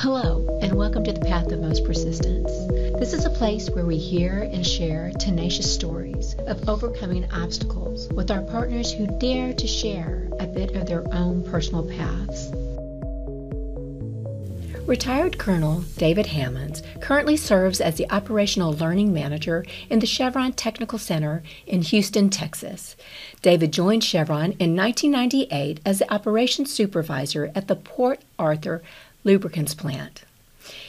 Hello, and welcome to the Path of Most Persistence. This is a place where we hear and share tenacious stories of overcoming obstacles with our partners who dare to share a bit of their own personal paths. Retired Colonel David Hammons currently serves as the Operational Learning Manager in the Chevron Technical Center in Houston, Texas. David joined Chevron in 1998 as the Operations Supervisor at the Port Arthur Lubricants Plant.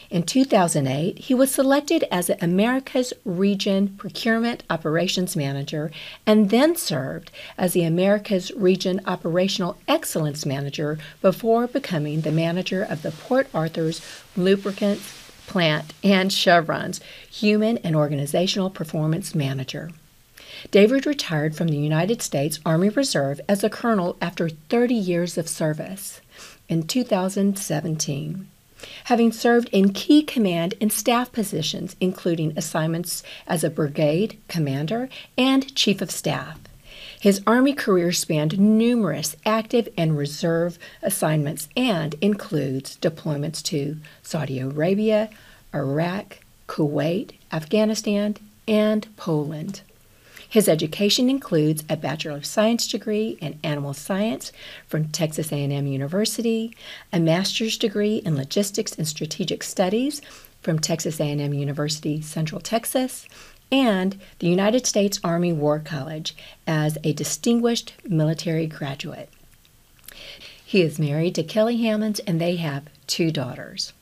In 2008, he was selected as America's Region Procurement Operations Manager and then served as the America's Region Operational Excellence Manager before becoming the manager of the Port Arthur's Lubricants Plant and Chevron's Human and Organizational Performance Manager. David retired from the United States Army Reserve as a colonel after 30 years of service in 2017 having served in key command and staff positions, including assignments as a brigade commander and chief of staff. His Army career spanned numerous active and reserve assignments and includes deployments to Saudi Arabia, Iraq, Kuwait, Afghanistan, and Poland. His education includes a Bachelor of Science degree in Animal Science from Texas A&M University, a master's degree in Logistics and Strategic Studies from Texas A&M University, Central Texas, and the United States Army War College as a distinguished military graduate. He is married to Kelly Hammons and they have two daughters.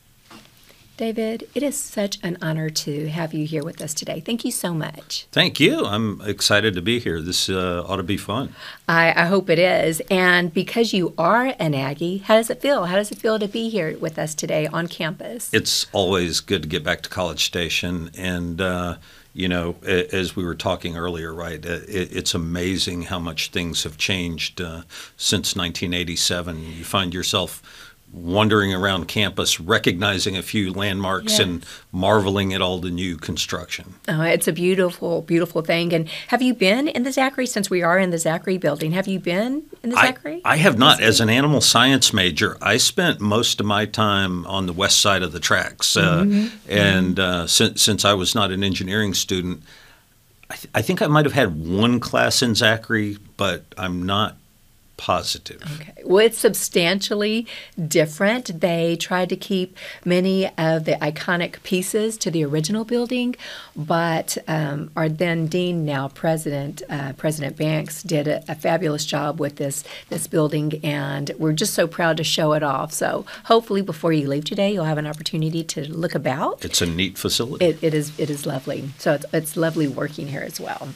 David, it is such an honor to have you here with us today. Thank you so much. Thank you. I'm excited to be here. This uh, ought to be fun. I, I, hope it is. And because you are an Aggie, how does it feel? How does it feel to be here with us today on campus? It's always good to get back to College Station. And, uh, you know, as we were talking earlier, right, it's amazing how much things have changed uh, since 1987. You find yourself wandering around campus, recognizing a few landmarks yes. and marveling at all the new construction. Oh, it's a beautiful, beautiful thing. And have you been in the Zachry since we are in the Zachry building? Have you been in the Zachry? I, I have not. As an animal science major, I spent most of my time on the west side of the tracks. Uh, mm-hmm. And uh, since, since I was not an engineering student, I, th- I think I might have had one class in Zachry, but I'm not positive. Okay. Well, it's substantially different. They tried to keep many of the iconic pieces to the original building, but um, our then dean, now president, uh, President Banks, did a, a, fabulous job with this this building, and we're just so proud to show it off. So hopefully, before you leave today, you'll have an opportunity to look about. It's a neat facility. it, it is. It is lovely. So it's, it's lovely working here as well.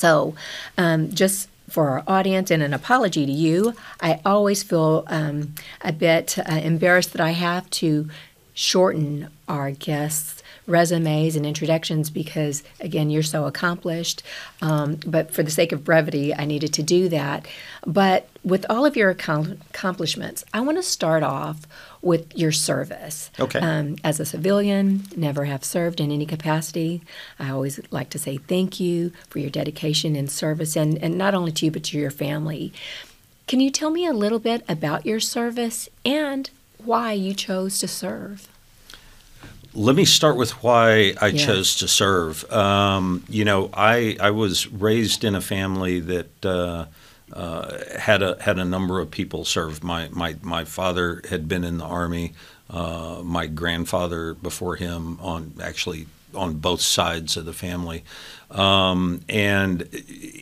So, um, just for our audience and an apology to you. I always feel um, a bit uh, embarrassed that I have to shorten our guests' resumes and introductions because, again, you're so accomplished. Um, but for the sake of brevity, I needed to do that. But with all of your accomplishments, I want to start off with your service. Okay. Um, as a civilian, never have served in any capacity. I always like to say thank you for your dedication and service, and, and not only to you, but to your family. Can you tell me a little bit about your service and why you chose to serve? Let me start with why I yeah. chose to serve. Um, you know, I I was raised in a family that uh, uh, had a had a number of people serve. My my my father had been in the army. Uh, my grandfather before him on actually on both sides of the family. Um, and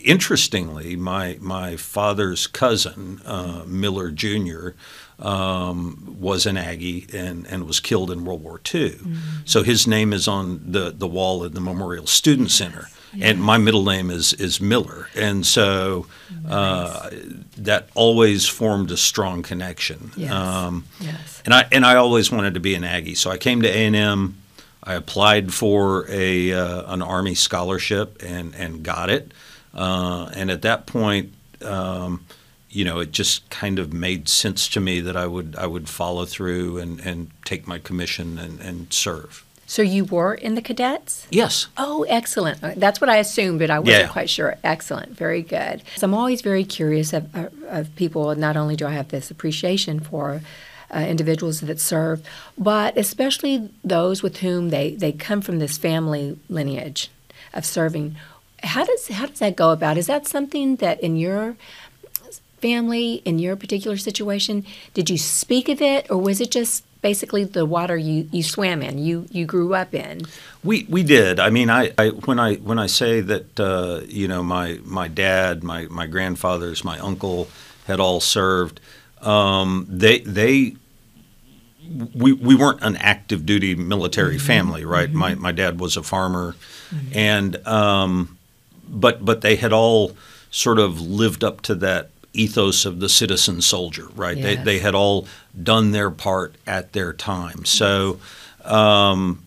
interestingly, my my father's cousin uh, Miller Jr um, was an Aggie and, and was killed in World War II. Mm-hmm. So his name is on the, the wall at the Memorial Student Center. Yes. And my middle name is, is Miller. And so uh, nice. that always formed a strong connection. Yes. Um, yes. And, I, and I always wanted to be an Aggie. So I came to A&M. I applied for a, uh, an Army scholarship and, and got it. Uh, and at that point, um, – you know, it just kind of made sense to me that I would I would follow through and, and take my commission and, and serve. So you were in the cadets? Yes. Oh, excellent. Uh, that's what I assumed, but I wasn't yeah. quite sure. Excellent. Very good. So I'm always very curious of, of, of, people. Not only do I have this appreciation for uh, individuals that serve, but especially those with whom they, they come from this family lineage of serving. How does how does that go about? Is that something that in your family, in your particular situation, did you speak of it, or was it just basically the water you, you swam in, you you grew up in? We we did. I mean, I, I when I when I say that uh, you know my my dad, my my grandfathers, my uncle had all served. Um, they they we, we weren't an active duty military mm-hmm. family, right? Mm-hmm. My my dad was a farmer, mm-hmm. and um, but but they had all sort of lived up to that ethos of the citizen soldier, right? Yes. They they had all done their part at their time. So um,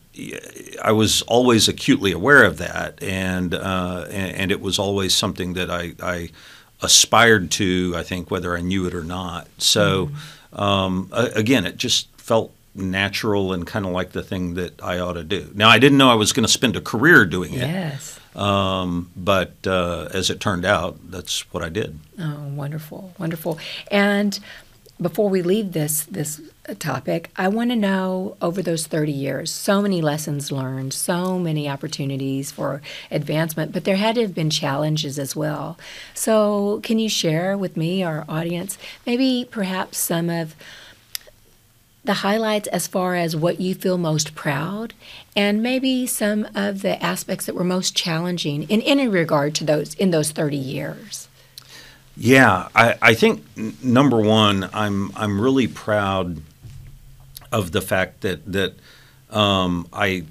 I was always acutely aware of that, and, uh, and, and it was always something that I, I, aspired to. I think whether I knew it or not. So mm-hmm. um, again, it just felt natural and kind of like the thing that I ought to do. Now I didn't know I was going to spend a career doing it. Yes. Um, but uh, as it turned out, that's what I did. Oh, wonderful, wonderful. And before we leave this this topic, I want to know over those 30 years, so many lessons learned, so many opportunities for advancement, but there had to have been challenges as well. So, can you share with me, our audience, maybe perhaps some of the highlights as far as what you feel most proud and maybe some of the aspects that were most challenging in any regard to those in those 30 years? Yeah, I, I think number one, I'm I'm really proud of the fact that that um, I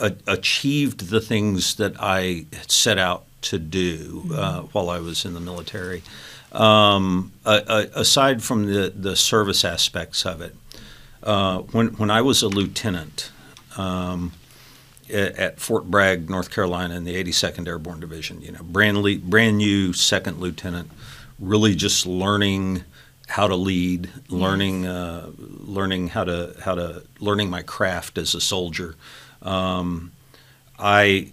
a- achieved the things that I set out to do uh, while I was in the military. Um, a- a- aside from the the service aspects of it, uh, when when I was a lieutenant. Um, at Fort Bragg, North Carolina, in the 82nd Airborne Division. You know, brand le- brand new second lieutenant, really just learning how to lead, learning uh, learning how to how to learning my craft as a soldier. Um, I,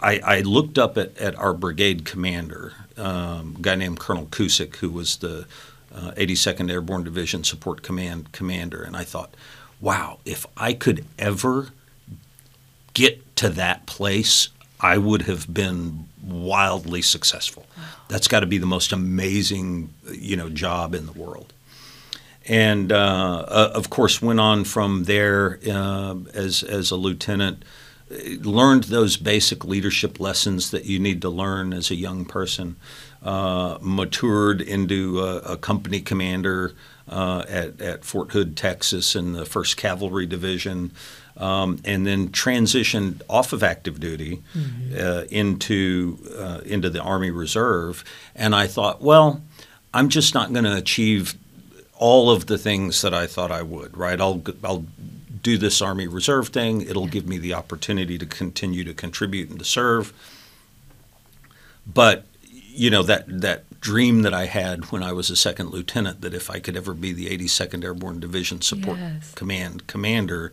I, I looked up at, at our brigade commander, um, a guy named Colonel Kusick, who was the uh, 82nd Airborne Division Support Command commander, and I thought, wow, if I could ever get to that place, I would have been wildly successful. Wow. That's got to be the most amazing, you know, job in the world. And uh, uh, of course, went on from there uh, as as a lieutenant. Learned those basic leadership lessons that you need to learn as a young person. Uh, matured into a, a company commander uh, at, at Fort Hood, Texas, in the First Cavalry Division um, and then transitioned off of active duty mm-hmm. uh, into uh, into the Army Reserve. And I thought, well, I'm just not going to achieve all of the things that I thought I would. Right? I'll I'll do this Army Reserve thing. It'll give me the opportunity to continue to contribute and to serve. But you know that that dream that I had when I was a second lieutenant that if I could ever be the 82nd Airborne Division Support yes. Command commander,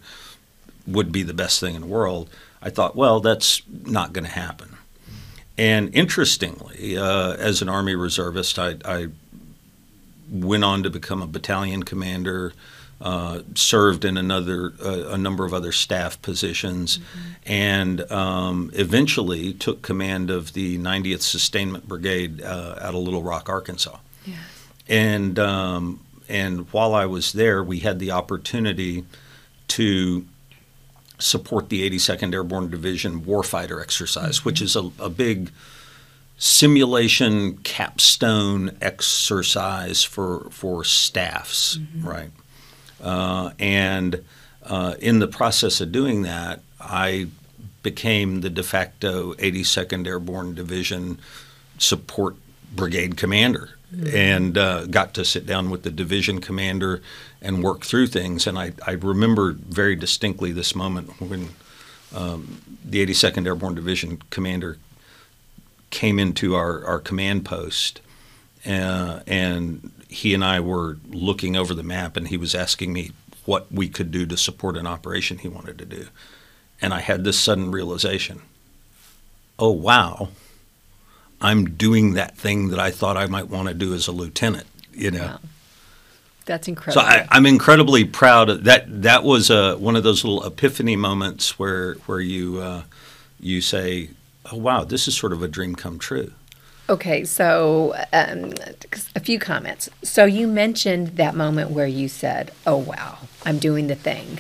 would be the best thing in the world. I thought, well, that's not going to happen. And interestingly, uh, as an Army reservist, I, I, went on to become a battalion commander, uh, served in another uh, a number of other staff positions, mm-hmm. and um, eventually took command of the 90th Sustainment Brigade uh, out of Little Rock, Arkansas. Yeah. And um, and while I was there, we had the opportunity to support the 82nd Airborne Division Warfighter exercise, mm-hmm. which is a, a, big simulation capstone exercise for for staffs, mm-hmm. right? Uh, and uh, in the process of doing that, I became the de facto 82nd Airborne Division support brigade commander mm-hmm. and uh, got to sit down with the division commander and work through things. And I, I remember very distinctly this moment when um, the 82nd Airborne Division commander came into our, our command post. Uh, and he and I were looking over the map, and he was asking me what we could do to support an operation he wanted to do. And I had this sudden realization oh, wow, I'm doing that thing that I thought I might want to do as a lieutenant, you know. Wow That's incredible. So I, am incredibly proud of that. That was a, one of those little epiphany moments where where you uh, you say, "Oh wow, this is sort of a dream come true." Okay, so um, a few comments. So you mentioned that moment where you said, "Oh wow, I'm doing the thing,"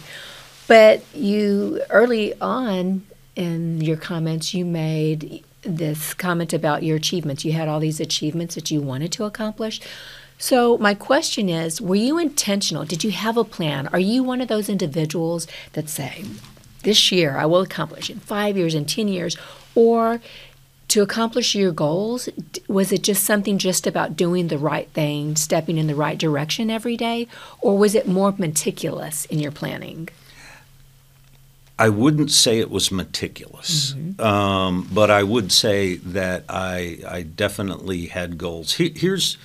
but you early on in your comments you made this comment about your achievements. You had all these achievements that you wanted to accomplish. So, my question is Were you intentional? Did you have a plan? Are you one of those individuals that say, This year I will accomplish in five years, in 10 years? Or to accomplish your goals, was it just something just about doing the right thing, stepping in the right direction every day? Or was it more meticulous in your planning? I wouldn't say it was meticulous, mm-hmm. um, but I would say that I, I definitely had goals. He, here's,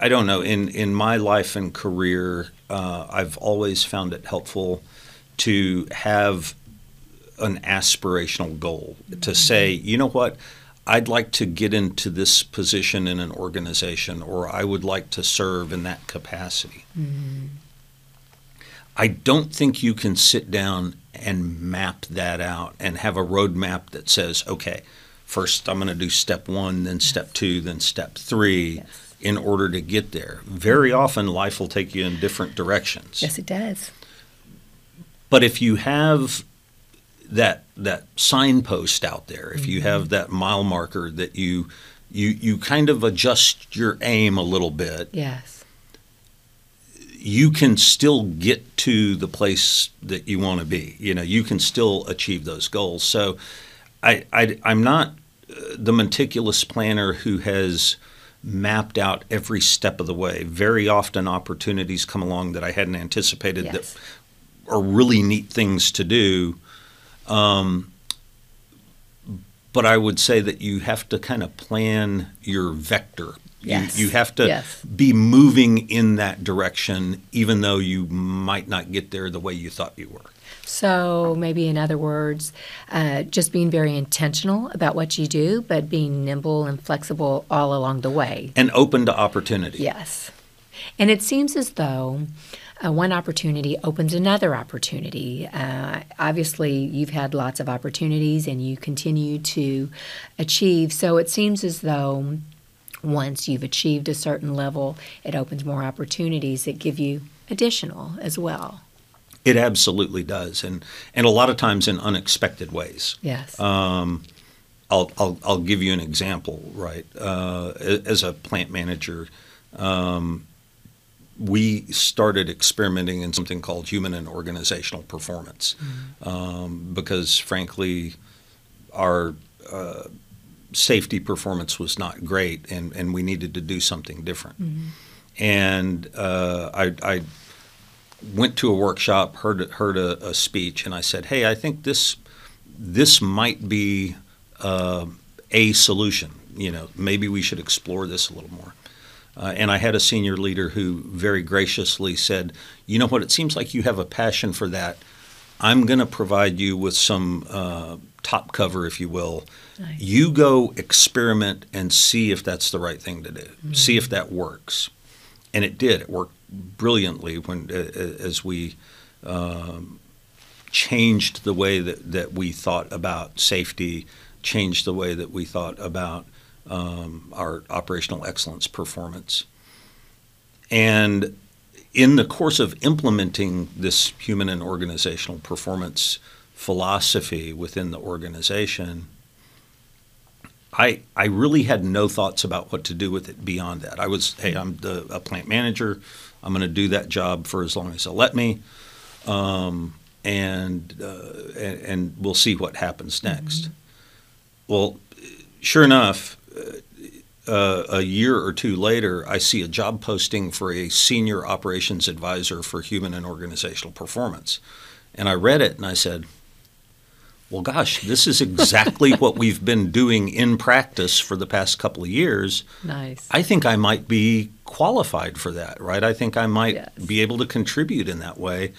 I don't know, in, in my life and career, uh, I've always found it helpful to have an aspirational goal, mm-hmm. to say, you know what, I'd like to get into this position in an organization, or I would like to serve in that capacity. Mm-hmm. I don't think you can sit down and map that out and have a roadmap that says, okay, first I'm going to do step one, then step two, then step three. Yes. In order to get there, very often life will take you in different directions. Yes, it does. But if you have that that signpost out there, if you have mm-hmm. that mile marker that you you you kind of adjust your aim a little bit. Yes you can still get to the place that you want to be. You know, you can still achieve those goals. So, I, I am not uh, the meticulous planner who has mapped out every step of the way. Very often, opportunities come along that I hadn't anticipated yes. that are really neat things to do. Um, but I would say that you have to kind of plan your vector, Yes. You, you have to yes. be moving in that direction, even though you might not get there the way you thought you were. So, maybe in other words, uh, just being very intentional about what you do, but being nimble and flexible all along the way. And open to opportunity. Yes. And it seems as though uh, one opportunity opens another opportunity. Uh, obviously, you've had lots of opportunities and you continue to achieve. So, it seems as though once you've achieved a certain level, it opens more opportunities that give you additional as well. It absolutely does, and and a lot of times in unexpected ways. Yes. Um, I'll, I'll I'll give you an example. Right, uh, as a plant manager, um, we started experimenting in something called human and organizational performance, mm-hmm. um, because frankly, our uh, safety performance was not great, and, and we needed to do something different. Mm-hmm. And uh, I, I, went to a workshop, heard heard a, a, speech, and I said, "Hey, I think this this might be uh, a solution. You know, maybe we should explore this a little more." Uh, and I had a senior leader who very graciously said, "You know what? It seems like you have a passion for that. I'm going to provide you with some uh, top cover, if you will, nice. you go experiment and see if that's the right thing to do. Mm-hmm. See if that works. And it did. It worked brilliantly when as we um, changed the way that, that we thought about safety, changed the way that we thought about um, our operational excellence performance. And in the course of implementing this human and organizational performance philosophy within the organization, I I really had no thoughts about what to do with it beyond that. I was, hey, I'm the a plant manager. I'm going to do that job for as long as they'll let me, um, and, uh, and, and we'll see what happens next. Mm-hmm. Well, sure enough. Uh, a year or two later, I see a job posting for a senior operations advisor for human and organizational performance. And I read it and I said, well, gosh, this is exactly what we've been doing in practice for the past couple of years. Nice. I think I might be qualified for that, right? I think I might yes. be able to contribute in that way.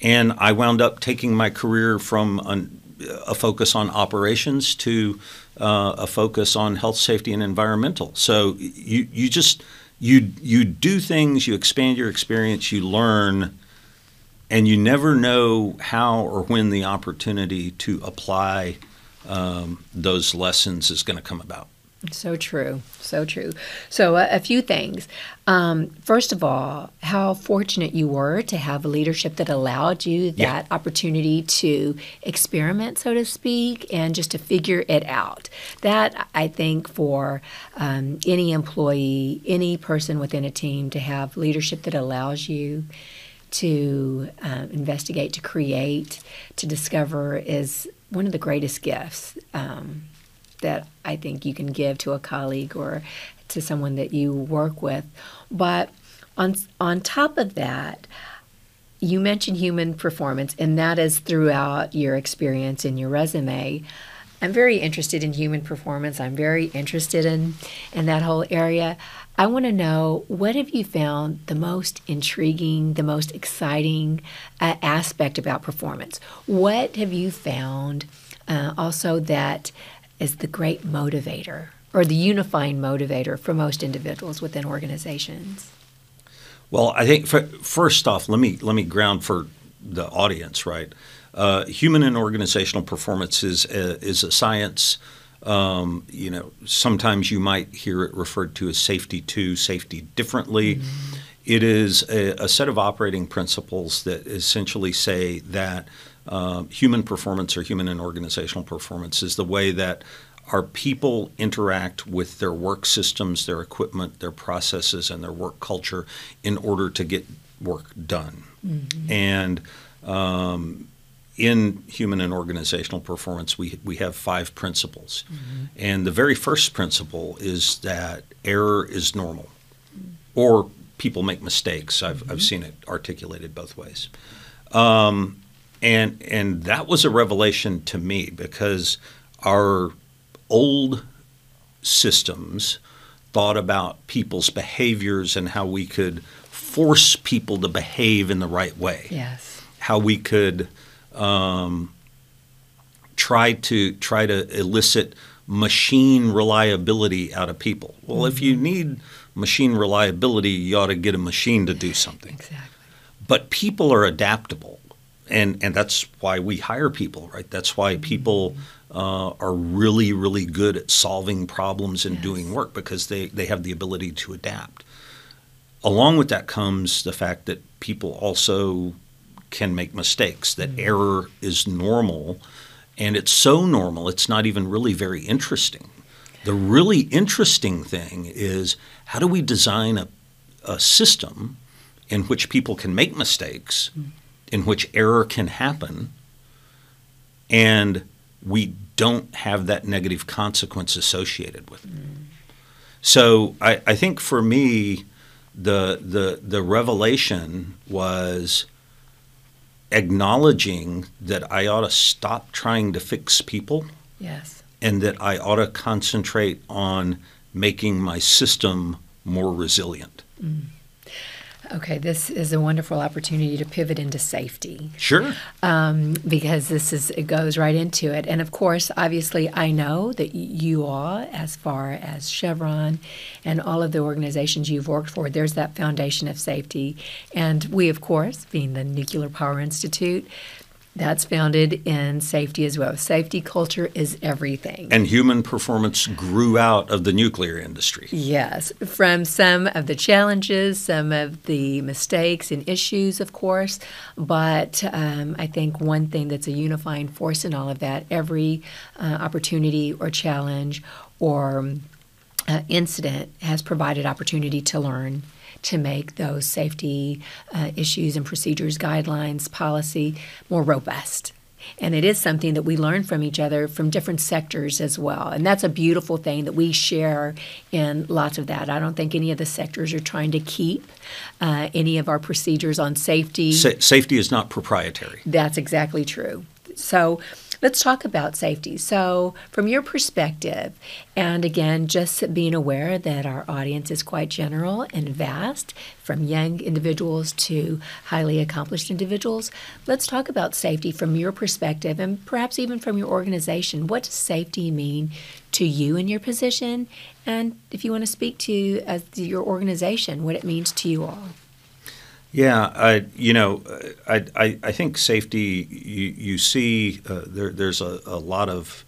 And I wound up taking my career from an, a focus on operations to uh, a focus on health, safety, and environmental. So you, you just you you do things, you expand your experience, you learn, and you never know how or when the opportunity to apply um, those lessons is going to come about. So true, so true. So, uh, a few things. Um, first of all, how fortunate you were to have a leadership that allowed you that yeah. opportunity to experiment, so to speak, and just to figure it out. That, I think, for um, any employee, any person within a team, to have leadership that allows you to uh, investigate, to create, to discover is one of the greatest gifts. Um, that I think you can give to a colleague or to someone that you work with. But on on top of that, you mentioned human performance, and that is throughout your experience in your resume. I'm very interested in human performance. I'm very interested in in that whole area. I want to know what have you found the most intriguing, the most exciting uh, aspect about performance? What have you found uh, also that is the great motivator or the unifying motivator for most individuals within organizations? Well, I think for, first off, let me let me ground for the audience. Right, uh, human and organizational performance is a, is a science. Um, you know, sometimes you might hear it referred to as safety two, safety differently. Mm-hmm. It is a, a, set of operating principles that essentially say that uh, human performance or human and organizational performance is the way that our people interact with their work systems, their equipment, their processes, and their work culture in order to get work done. Mm-hmm. And um, in human and organizational performance, we, we have five principles. Mm-hmm. And the very first principle is that error is normal, or people make mistakes. I've, I've mm-hmm. seen it articulated both ways. Um, and and that was a revelation to me because our old systems thought about people's behaviors and how we could force people to behave in the right way. Yes. How we could um, try to try to elicit machine reliability out of people. Well, mm-hmm. if you mm-hmm. need machine reliability, you ought to get a machine to do something. Exactly. But people are adaptable and and that's why we hire people, right? That's why people uh, are really really good at solving problems and yes. doing work because they they have the ability to adapt. Along with that comes the fact that people also can make mistakes. That mm-hmm. error is normal, and it's so normal it's not even really very interesting. The really interesting thing is how do we design a, a system in which people can make mistakes. Mm-hmm in which error can happen and we don't have that negative consequence associated with it. Mm. So I, I, think for me, the, the, the revelation was acknowledging that I ought to stop trying to fix people. Yes. And that I ought to concentrate on making my system more resilient. Mm. Okay, this is a wonderful opportunity to pivot into safety. Sure. Um, because this is it goes right into it, and of course, obviously, I know that you all, as far as Chevron and all of the organizations you've worked for, there's that foundation of safety, and we, of course, being the Nuclear Power Institute, that's founded in safety as well. Safety culture is everything. And human performance grew out of the nuclear industry. Yes, from some of the challenges, some of the mistakes and issues, of course. But um, I think one thing that's a unifying force in all of that every uh, opportunity or challenge or uh, incident has provided opportunity to learn to make those safety uh, issues and procedures, guidelines, policy more robust. And it is something that we learn from each other from different sectors as well. And that's a beautiful thing that we share in lots of that. I don't think any of the sectors are trying to keep uh, any of our procedures on safety. Sa- safety is not proprietary. That's exactly true. So, Let's talk about safety. So, from your perspective, and again, just being aware that our audience is quite general and vast, from young individuals to highly accomplished individuals, let's talk about safety from your perspective and perhaps even from your organization. What does safety mean to you in your position? And if you want to speak to as your organization, what it means to you all. Yeah, I, you know, I, I, I think safety. You, you see, uh, there, there's a, a lot of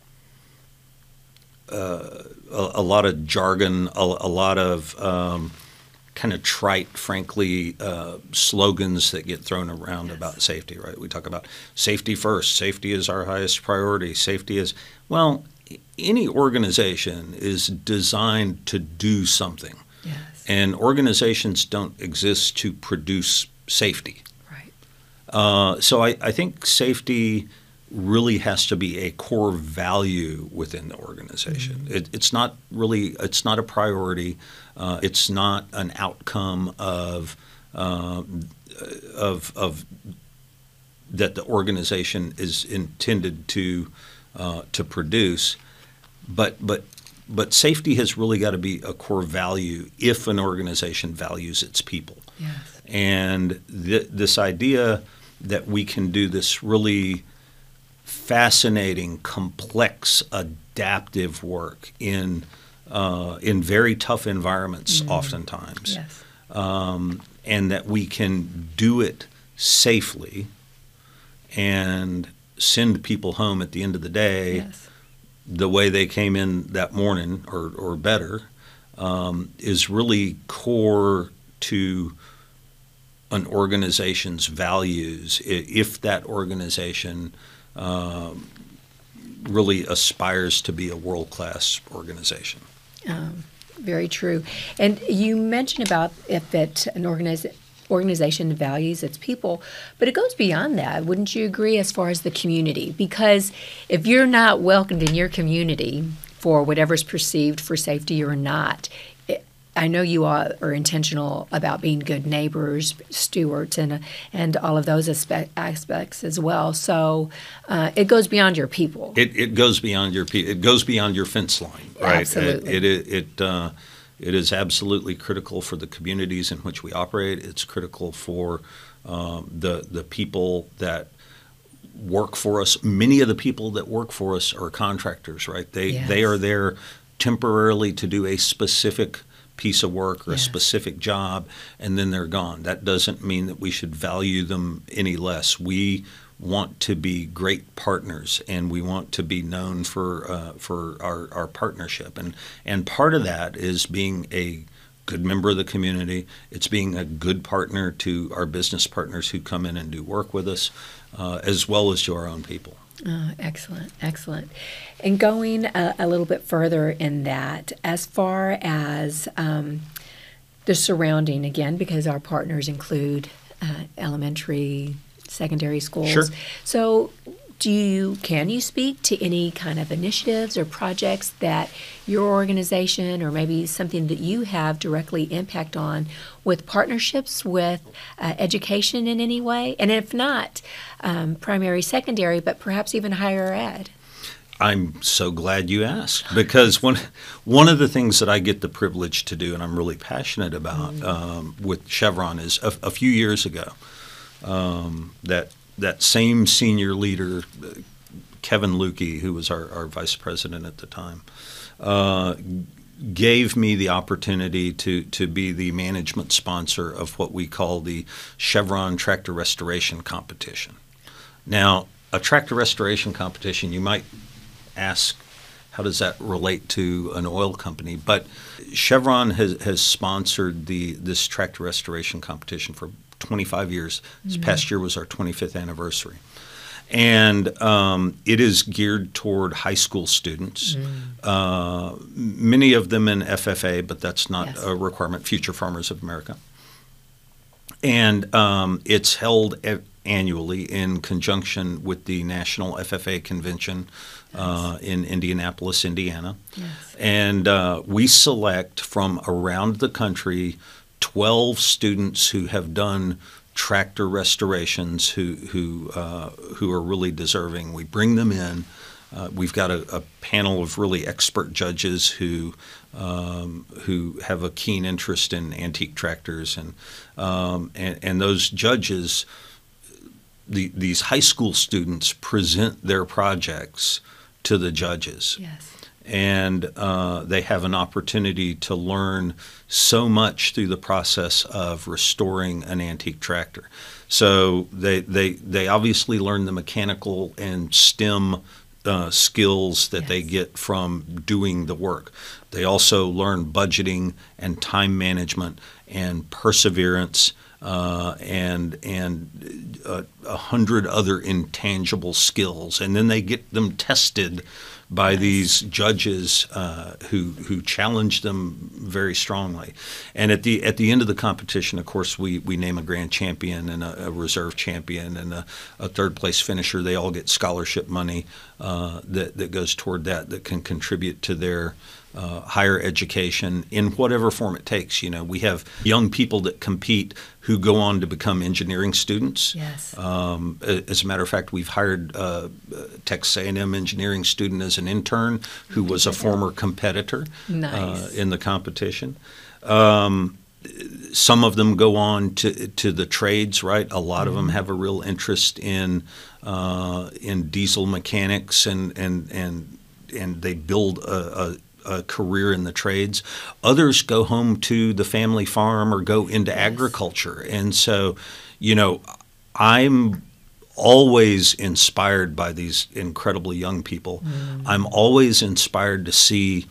uh, a, a, lot of jargon, a, a lot of um, kind of trite, frankly, uh, slogans that get thrown around yes. about safety. Right? We talk about safety first. Safety is our highest priority. Safety is well. Any organization is designed to do something. Yes. And organizations don't exist to produce safety. Right. Uh, so I, I, think safety really has to be a core value within the organization. Mm-hmm. It, it's not really it's not a priority. Uh, it's not an outcome of uh, of of that the organization is intended to uh, to produce. But but but safety has really got to be a core value if an organization values its people. Yes. And th- this idea that we can do this really fascinating, complex, adaptive work in uh, in very tough environments, mm. oftentimes, yes. um, and that we can do it safely and send people home at the end of the day yes the way they came in that morning or, or better um, is really core to an organization's values if that organization um, really aspires to be a world class organization. Um, very true. And you mentioned about if that an organization organization values its people, but it goes beyond that. Wouldn't you agree as far as the community? Because if you're not welcomed in your community for whatever's perceived for safety or not, I know you all are intentional about being good neighbors, stewards, and and all of those aspects as well. So uh, it goes beyond your people. It, it goes beyond your people. It goes beyond your fence line, right? Absolutely. It it, it uh, it is absolutely critical for the communities in which we operate. It's critical for um, the the people that work for us. Many of the people that work for us are contractors, right? They yes. they are there temporarily to do a specific piece of work or yes. a specific job and then they're gone. That doesn't mean that we should value them any less. We want to be great partners and we want to be known for uh, for our, our partnership. And and part of that is being a good member of the community. It's being a good partner to our business partners who come in and do work with us uh, as well as to our own people. Oh, excellent excellent. And going a, a, little bit further in that as far as um, the surrounding again because our partners include uh, elementary secondary schools. Sure. So, do you can you speak to any kind of initiatives or projects that your organization or maybe something that you have directly impact on with partnerships with uh, education in any way and if not um, primary secondary but perhaps even higher ed I'm so glad you asked because one one of the things that I get the privilege to do and I'm really passionate about mm. um, with Chevron is a, a few years ago um, that that same senior leader, Kevin Lukey, who was our, our vice president at the time, uh, gave me the opportunity to to be the management sponsor of what we call the Chevron Tractor Restoration Competition. Now, a tractor restoration competition, you might ask, how does that relate to an oil company? But Chevron has, has sponsored the this tractor restoration competition for 25 years. This mm-hmm. past year was our 25th anniversary. And um, it is geared toward high school students, mm. uh, many of them in FFA, but that's not yes. a requirement, Future Farmers of America. And um, it's held annually in conjunction with the National FFA Convention uh, in Indianapolis, Indiana. Yes. And uh, we select from around the country 12 students who have done tractor restorations who who uh, who are really deserving. We bring them in. Uh, we've got a, a, panel of really expert judges who um, who have a keen interest in antique tractors, and um, and, and, those judges, the, these high school students present their projects to the judges. Yes and uh, they have an opportunity to learn so much through the process of restoring an antique tractor. So they they they obviously learn the mechanical and STEM uh, skills that yes. they get from doing the work. They also learn budgeting and time management and perseverance. Uh, and and uh, a hundred other intangible skills, and then they get them tested by nice. these judges uh, who who challenge them very strongly. And at the at the end of the competition, of course, we, we name a grand champion and a, a reserve champion and a, a, third place finisher. They all get scholarship money uh, that that goes toward that that can contribute to their uh, higher education in whatever form it takes. You know, we have young people that compete who go on to become engineering students. Yes. Um, as a matter of fact, we've hired uh, Texas A&M engineering student as an intern who was a former competitor uh, nice. uh, in the competition. Um, some of them go on to to the trades, right? A lot mm-hmm. of them have a real interest in uh, in diesel mechanics and and and and they build a, a a career in the trades. Others go home to the family farm or go into yes. agriculture. And so, you know, I'm always inspired by these incredibly young people. Mm. I'm always inspired to see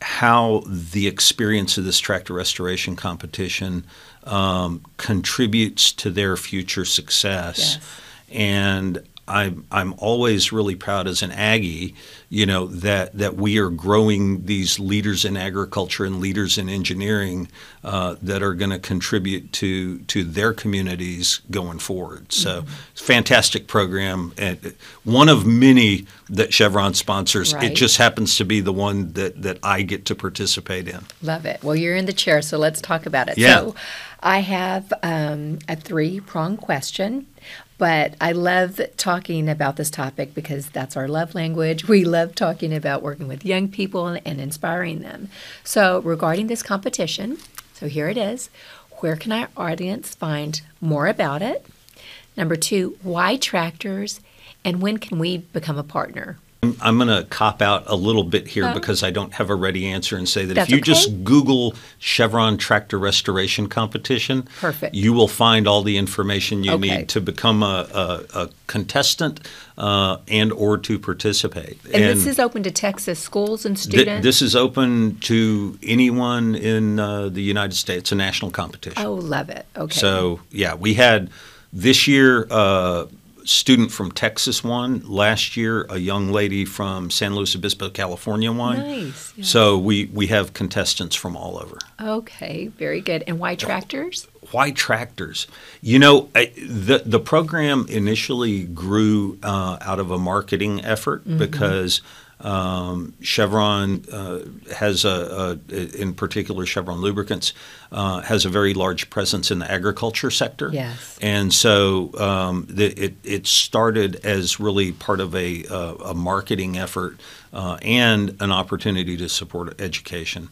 how the experience of this tractor restoration competition um, contributes to their future success. Yes. And I'm I'm always really proud as an Aggie, you know, that that we are growing these leaders in agriculture and leaders in engineering uh, that are going to contribute to to their communities going forward. So, mm-hmm. fantastic program, and one of many that Chevron sponsors. Right. It just happens to be the one that that I get to participate in. Love it. Well, you're in the chair, so let's talk about it. Yeah. So, I have um, a three prong question. But I love talking about this topic because that's our love language. We love talking about working with young people and inspiring them. So, regarding this competition, so here it is where can our audience find more about it? Number two, why tractors? And when can we become a partner? I'm going to cop out a little bit here because I don't have a ready answer and say that if you okay. just Google Chevron tractor restoration competition, perfect, you will find all the information you okay. need to become a, a, a contestant uh, and or to participate. And, and, this is open to Texas schools and students. Th- this is open to anyone in uh, the United States. A national competition. Oh, love it. Okay. So yeah, we had this year. Uh, student from Texas won. Last year, a young lady from San Luis Obispo, California won. Nice. Yes. So we, we have contestants from all over. Okay, very good. And why tractors? Why tractors? You know, the the program initially grew uh, out of a marketing effort mm-hmm. because um, Chevron uh, has a, a, in particular, Chevron Lubricants uh, has a very large presence in the agriculture sector. Yes. And so um, the, it, it started as really part of a, a marketing effort uh, and an opportunity to support education.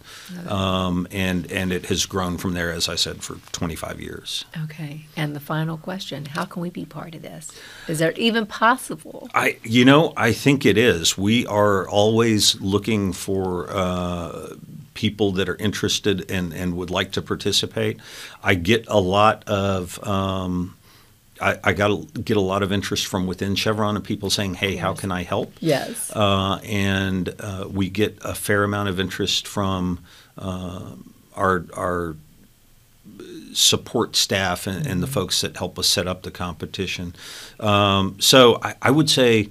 Um, and, and it has grown from there, as I said, for 25 years. Okay. And the final question how can we be part of this? Is it even possible? I, you know, I think it is. We are always looking for uh, people that are interested and, and would like to participate. I get a lot of. Um, I, I got to get a lot of interest from within Chevron of people saying, "Hey, how can I help?" Yes, uh, and uh, we get a fair amount of interest from uh, our our support staff and, and, the mm-hmm. folks that help us set up the competition. Um, so I, I, would say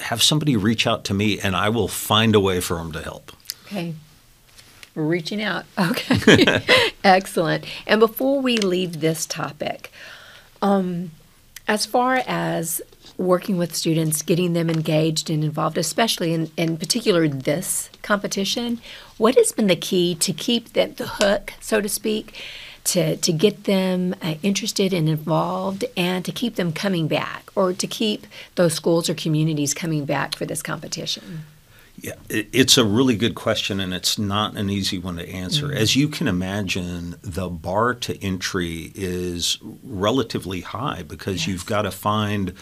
have somebody reach out to me, and I will find a way for them to help. Okay. We're reaching out. Okay. Excellent. And before we leave this topic, um, as far as working with students, getting them engaged and involved, especially in, in particular this competition, what has been the key to keep them, the hook, so to speak, to, to get them uh, interested and involved and to keep them coming back or to keep those schools or communities coming back for this competition? Yeah, it's a really good question, and it's not an easy one to answer. Mm-hmm. As you can imagine, the bar to entry is relatively high because yes. you've got to find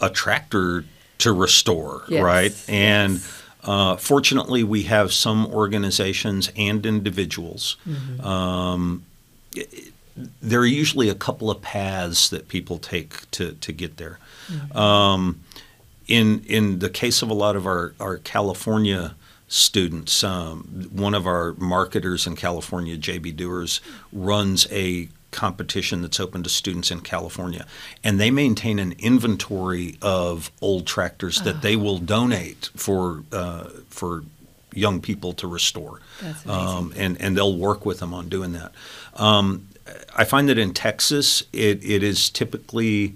a tractor to restore, yes. right? And yes. uh, fortunately, we have some organizations and individuals. Mm-hmm. Um, there are usually a couple of paths that people take to, to get there. Mm-hmm. Um, in in the case of a lot of our, our California students, um, one of our marketers in California, JB Doers, runs a competition that's open to students in California, and they maintain an inventory of old tractors that they will donate for uh, for young people to restore, um, and and they'll work with them on doing that. Um, I find that in Texas, it, it is typically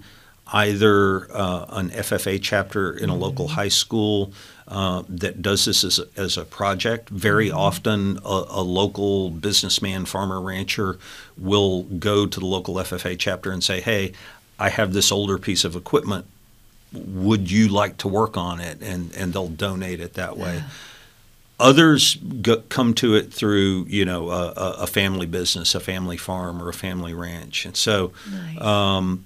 either uh, an FFA chapter in a local high school uh, that does this as a, as a project. Very mm-hmm. often, a, a, local businessman, farmer, rancher will go to the local FFA chapter and say, "Hey, I have this older piece of equipment. Would you like to work on it?" And and they'll donate it that way. Yeah. Others go, come to it through, you know, a, a, family business, a family farm, or a family ranch, and so nice. um,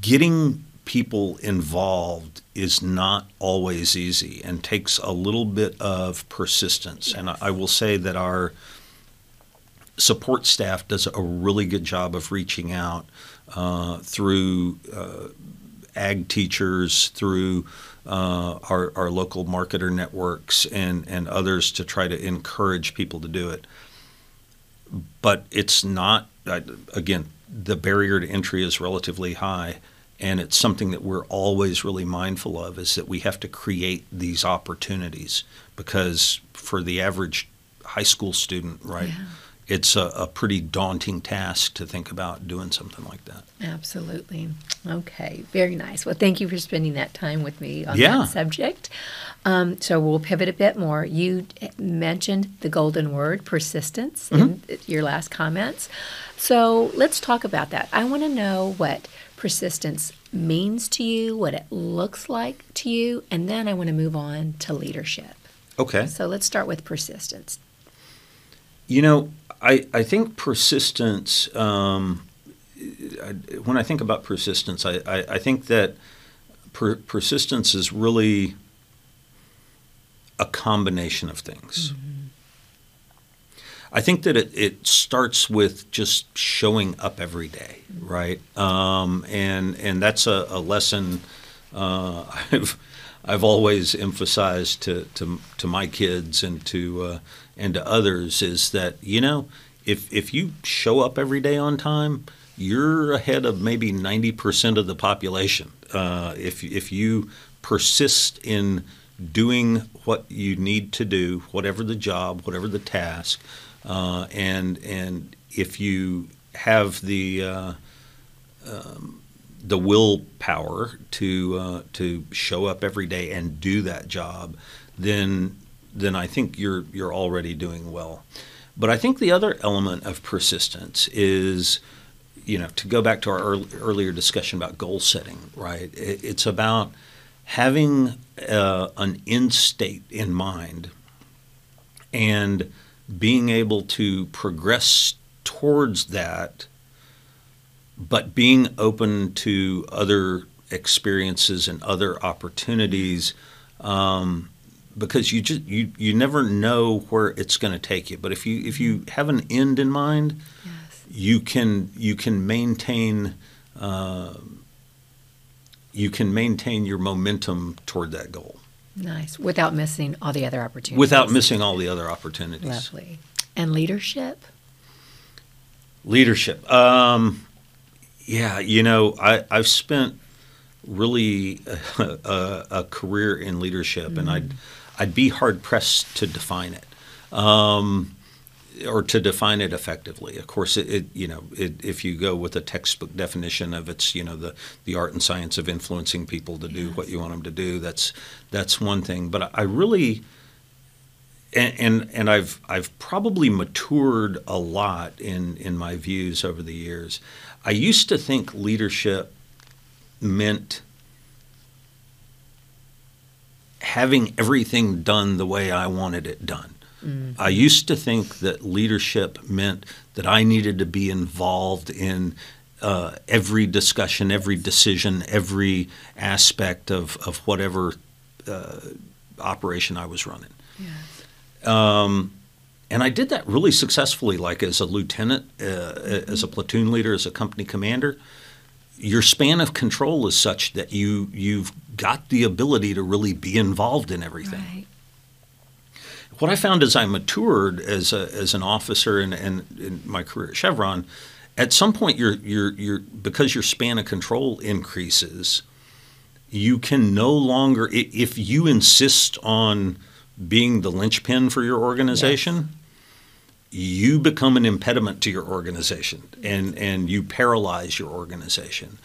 getting people involved is not always easy and takes a little bit of persistence. Yes. And I, will say that our support staff does a really good job of reaching out uh, through uh, ag teachers, through uh, our, our local marketer networks, and, and others to try to encourage people to do it. But it's not, again, the barrier to entry is relatively high and it's something that we're always really mindful of is that we have to create these opportunities. Because for the average high school student right yeah. it's a, a, pretty daunting task to think about doing something like that. Absolutely. Okay very nice. Well thank you for spending that time with me on yeah. that subject. Um, so we'll pivot a bit more. You mentioned the golden word persistence mm-hmm. in your last comments so let's talk about that i want to know what persistence means to you, what it looks like to you, and then I want to move on to leadership. Okay. So let's start with persistence. You know, I, I think persistence, um, I, when I think about persistence, I, I, I think that per, persistence is really a combination of things. Mm-hmm. I think that it, it starts with just showing up every day, right? Um, and and that's a, a lesson uh, I've I've always emphasized to, to, to my kids and to uh, and to others is that you know if if you show up every day on time, you're ahead of maybe ninety percent of the population. Uh, if if you persist in doing what you need to do, whatever the job, whatever the task, uh, and and if you have the uh, um, the willpower to uh, to show up every day and do that job, then then I think you're you're already doing well. But I think the other element of persistence is, you know, to go back to our early, earlier discussion about goal setting, right? It, it's about having uh, an end state in mind and being able to progress towards that, but being open to other experiences and other opportunities. Um, because you just you, you never know where it's going to take you. But if you if you have an end in mind, yes. you can you can maintain uh, you can maintain your momentum toward that goal. Nice. Without missing all the other opportunities. Without missing all the other opportunities. Lovely. And leadership? Leadership. Um, yeah, you know, I, I've spent really a, a, a career in leadership, mm-hmm. and I'd, I'd be hard pressed to define it. Um, or to define it effectively. Of course, it, it you know it, if you go with a textbook definition of it's you know the the art and science of influencing people to do yes. what you want them to do. That's that's one thing. But I really and, and, and I've I've probably matured a lot in in my views over the years. I used to think leadership meant having everything done the way I wanted it done. Mm-hmm. I used to think that leadership meant that I needed to be involved in uh, every discussion, every decision, every aspect of, of whatever uh, operation I was running. Yes. Um, and I did that really successfully, like as a lieutenant, uh, mm-hmm. as a platoon leader, as a company commander. Your span of control is such that you you've got the ability to really be involved in everything. Right. What I found as I matured as a, as an officer and, and in my career at Chevron, at some point you're you're you're because your span of control increases, you can no longer if you insist on being the linchpin for your organization. Yes you become an impediment to your organization and, and you paralyze your organization.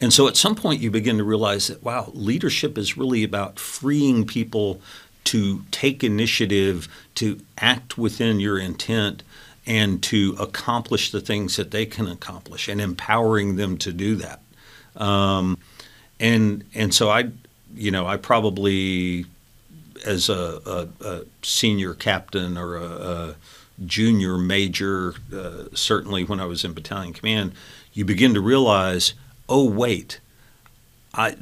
And so at some point you begin to realize that, wow, leadership is really about freeing people to take initiative, to act within your intent, and to accomplish the things that they can accomplish and empowering them to do that. Um, and and so I, you know, I probably, as a, a, a senior captain or a, a junior major, uh, certainly when I was in battalion command, you begin to realize, oh wait, I,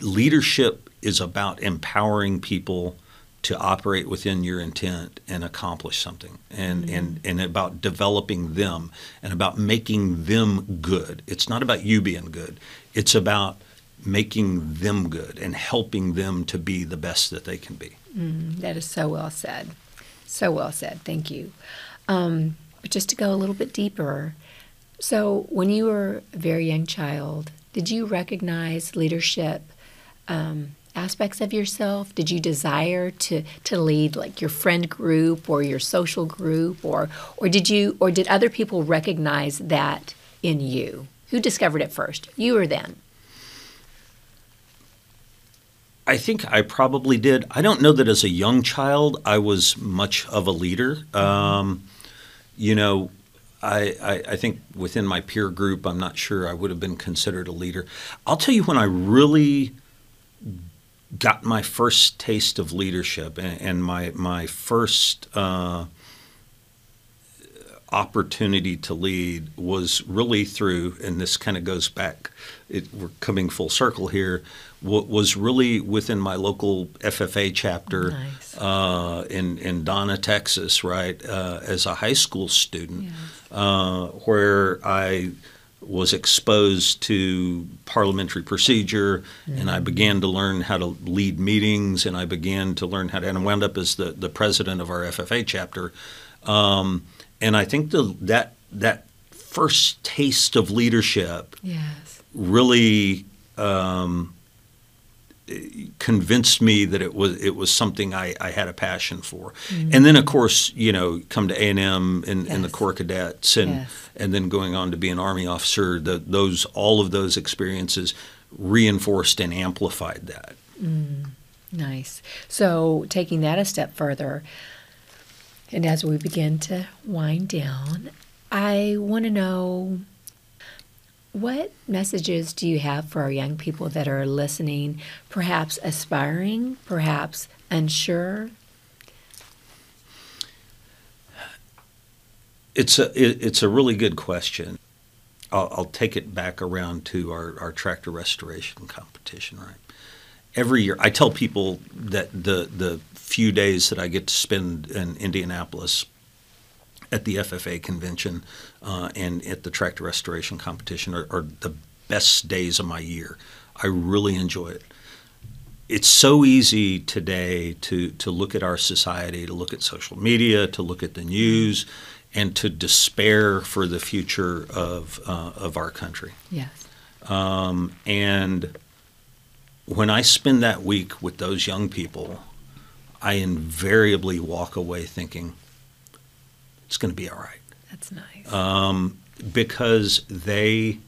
leadership is about empowering people to operate within your intent and accomplish something and, mm-hmm. and, and about developing them and about making them good. It's not about you being good. It's about making them good and helping them to be the best that they can be. Mm, that is so well said. So well said. Thank you. Um, but just to go a little bit deeper, so when you were a very young child, did you recognize leadership um, aspects of yourself? Did you desire to to lead like your friend group or your social group, or or did you or did other people recognize that in you? Who discovered it first, you or them? I think I probably did. I don't know that as a young child I was much of a leader. Um, you know, I, I, I, think within my peer group, I'm not sure I would have been considered a leader. I'll tell you when I really got my first taste of leadership and, and my my first uh, opportunity to lead was really through, and this kind of goes back. It, we're coming full circle here was really within my local FFA chapter nice. uh, in in Donna, Texas, right, uh, as a high school student, uh, where I was exposed to parliamentary procedure, mm-hmm. and I began to learn how to lead meetings, and I began to learn how to, and I wound up as the, the president of our FFA chapter, um, and I think the that that first taste of leadership yes. really. Um, convinced me that it was it was something I, I had a passion for. Mm-hmm. And then of course, you know, come to A and M and the Corps Cadets and yes. and then going on to be an Army officer, the, those all of those experiences reinforced and amplified that. Mm, nice. So taking that a step further, and as we begin to wind down, I want to know what messages do you have for our young people that are listening, perhaps aspiring, perhaps unsure? It's a it, it's a really good question. I'll, I'll, take it back around to our, our tractor restoration competition. Right, every year I tell people that the the few days that I get to spend in Indianapolis at the FFA convention uh, and at the tractor restoration competition are, are, the best days of my year. I really enjoy it. It's so easy today to, to look at our society, to look at social media, to look at the news, and to despair for the future of, uh, of our country. Yes. Um, and when I spend that week with those young people, I invariably walk away thinking, it's going to be all right. That's nice. Um, because they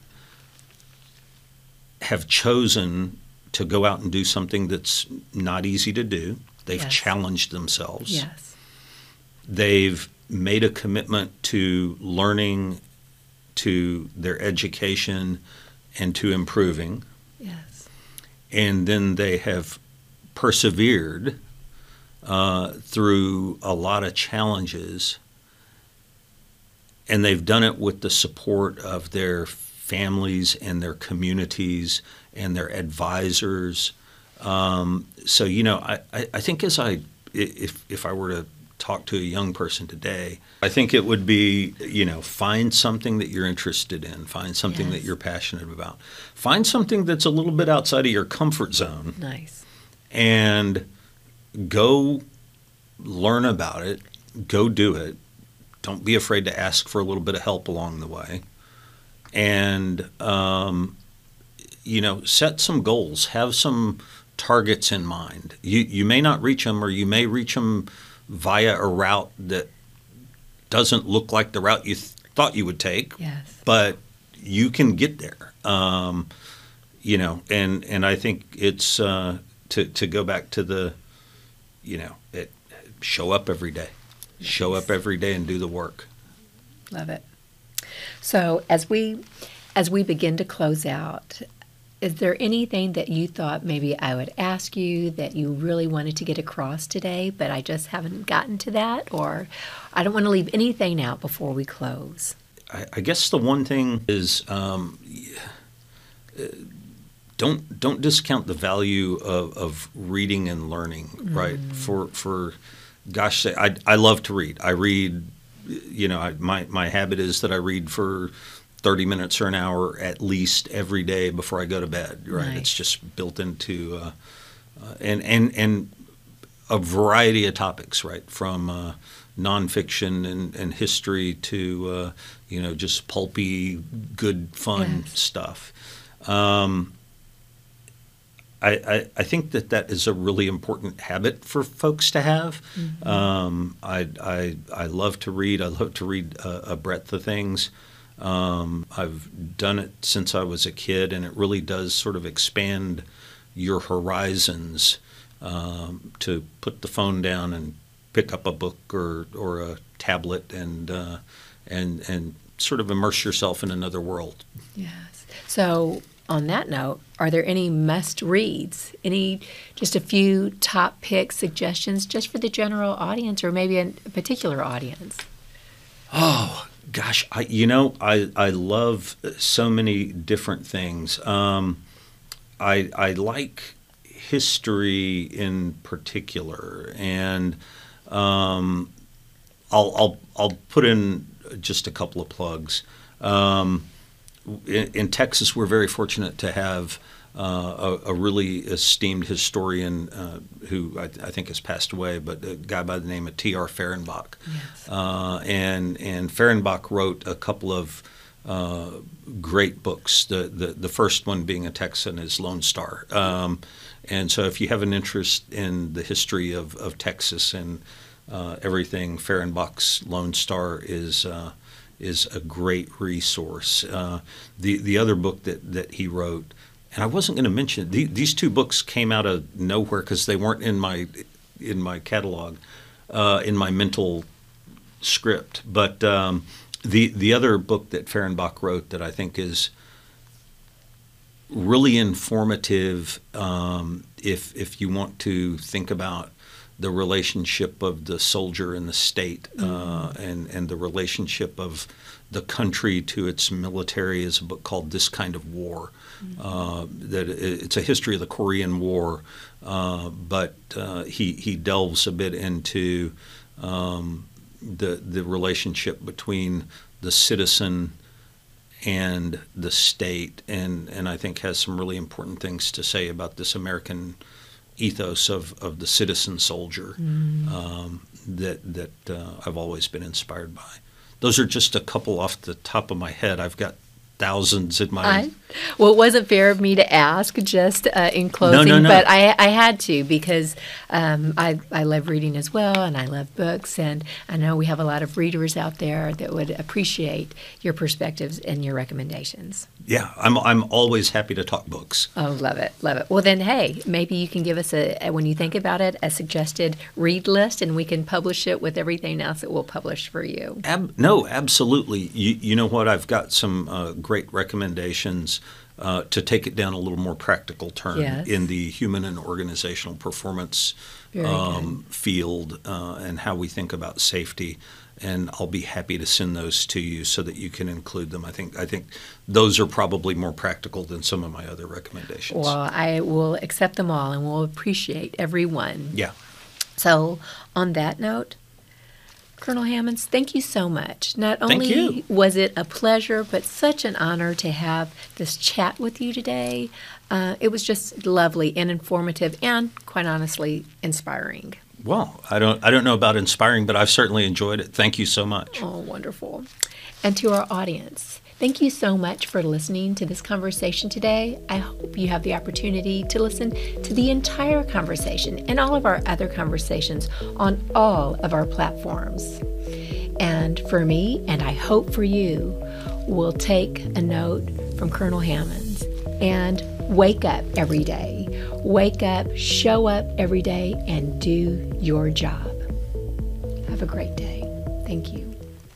have chosen to go out and do something that's not easy to do. They've yes. challenged themselves. Yes. they've made a commitment to learning, to their education, and to improving. Yes. And then they have persevered uh, through a lot of challenges. And they've done it with the support of their families and their communities and their advisors. Um, so, you know, I, I think as I, if, if I were to talk to a young person today, I think it would be, you know, find something that you're interested in, find something yes. that you're passionate about, find something that's a little bit outside of your comfort zone. Nice. And go learn about it, go do it. Don't be afraid to ask for a little bit of help along the way. And, um, you know, set some goals, have some targets in mind. You, you may not reach them, or you may reach them via a route that doesn't look like the route you th- thought you would take. Yes. But you can get there. Um, you know, and and I think it's uh, to to go back to the, you know, it show up every day. Show up every day and do the work. Love it. So as we as we begin to close out, is there anything that you thought maybe I would ask you that you really wanted to get across today, but I just haven't gotten to that? Or I don't want to leave anything out before we close. I, I guess the one thing is um, don't don't discount the value of, of reading and learning. Mm. Right for for gosh, I I love to read. I read. You know, I, my my habit is that I read for 30 minutes or an hour at least every day before I go to bed. Right, it's just built into uh, uh, and and and a variety of topics, right, from uh, nonfiction and, and history to uh, you know just pulpy, good, fun yes. stuff. Um, I, I, I, think that that is a really important habit for folks to have. Mm-hmm. Um, I, I, I love to read. I love to read a, a breadth of things. Um, I've done it since I was a kid, and it really does sort of expand your horizons um, to put the phone down and pick up a book or, or a tablet and uh, and and sort of immerse yourself in another world. Yes. So on that note, are there any must reads? Any just a few top pick suggestions just for the general audience or maybe a particular audience? Oh, Gosh, I you know I I love so many different things. Um, I I like history in particular, and um, I'll I'll I'll put in just a couple of plugs. Um, in, in, Texas, we're very fortunate to have uh, a, a, really esteemed historian uh, who I, I, think has passed away, but a guy by the name of T.R. Fehrenbach. Yes. Uh, and, and Fehrenbach wrote a couple of uh, great books. The, the, the first one being a Texan is Lone Star. Um, and so if you have an interest in the history of, of Texas and uh, everything, Fehrenbach's Lone Star is uh, is a great resource. Uh, the the other book that, that he wrote and I wasn't going to mention the, these two books came out of nowhere because they weren't in my in my catalog, uh, in my mental script. But um, the the other book that Fehrenbach wrote that I think is really informative um, if if you want to think about the relationship of the soldier and the state, uh, mm-hmm. and and the relationship of the country to its military is a book called This Kind of War. Uh, that it's a history of the Korean War, uh, but uh, he he delves a bit into um, the the relationship between the citizen and the state, and and I think has some really important things to say about this American ethos of, of the citizen soldier mm. um, that that uh, I've always been inspired by. Those are just a couple off the top of my head. I've got thousands in my. I, well, it wasn't fair of me to ask just uh, in closing, no, no. but I, I had to because um, I, I love reading as well and I love books. And I know we have a lot of readers out there that would appreciate your perspectives and your recommendations. Yeah, I'm, I'm always happy to talk books. Oh, love it, love it. Well, then, hey, maybe you can give us a, when you think about it, a suggested read list and we can publish it with everything else that we'll publish for you. Ab- no, absolutely. You, you know what? I've got some uh, great recommendations uh, to take it down a little more practical term Yes. in the human and organizational performance um, field uh, and how we think about safety. And I'll be happy to send those to you so that you can include them. I think I think those are probably more practical than some of my other recommendations. Well, I will accept them all and will appreciate every one. Yeah. So, on that note, Colonel Hammons, thank you so much. Not only was it a pleasure, but such an honor to have this chat with you today. Uh, it was just lovely and informative, and quite honestly, inspiring. Well, I don't I don't know about inspiring, but I've certainly enjoyed it. Thank you so much. Oh, wonderful. And to our audience, thank you so much for listening to this conversation today. I hope you have the opportunity to listen to the entire conversation and all of our other conversations on all of our platforms. And for me, and I hope for you, we'll take a note from Colonel Hammons and wake up every day. Wake up, show up every day, and do your job. Have a great day. Thank you.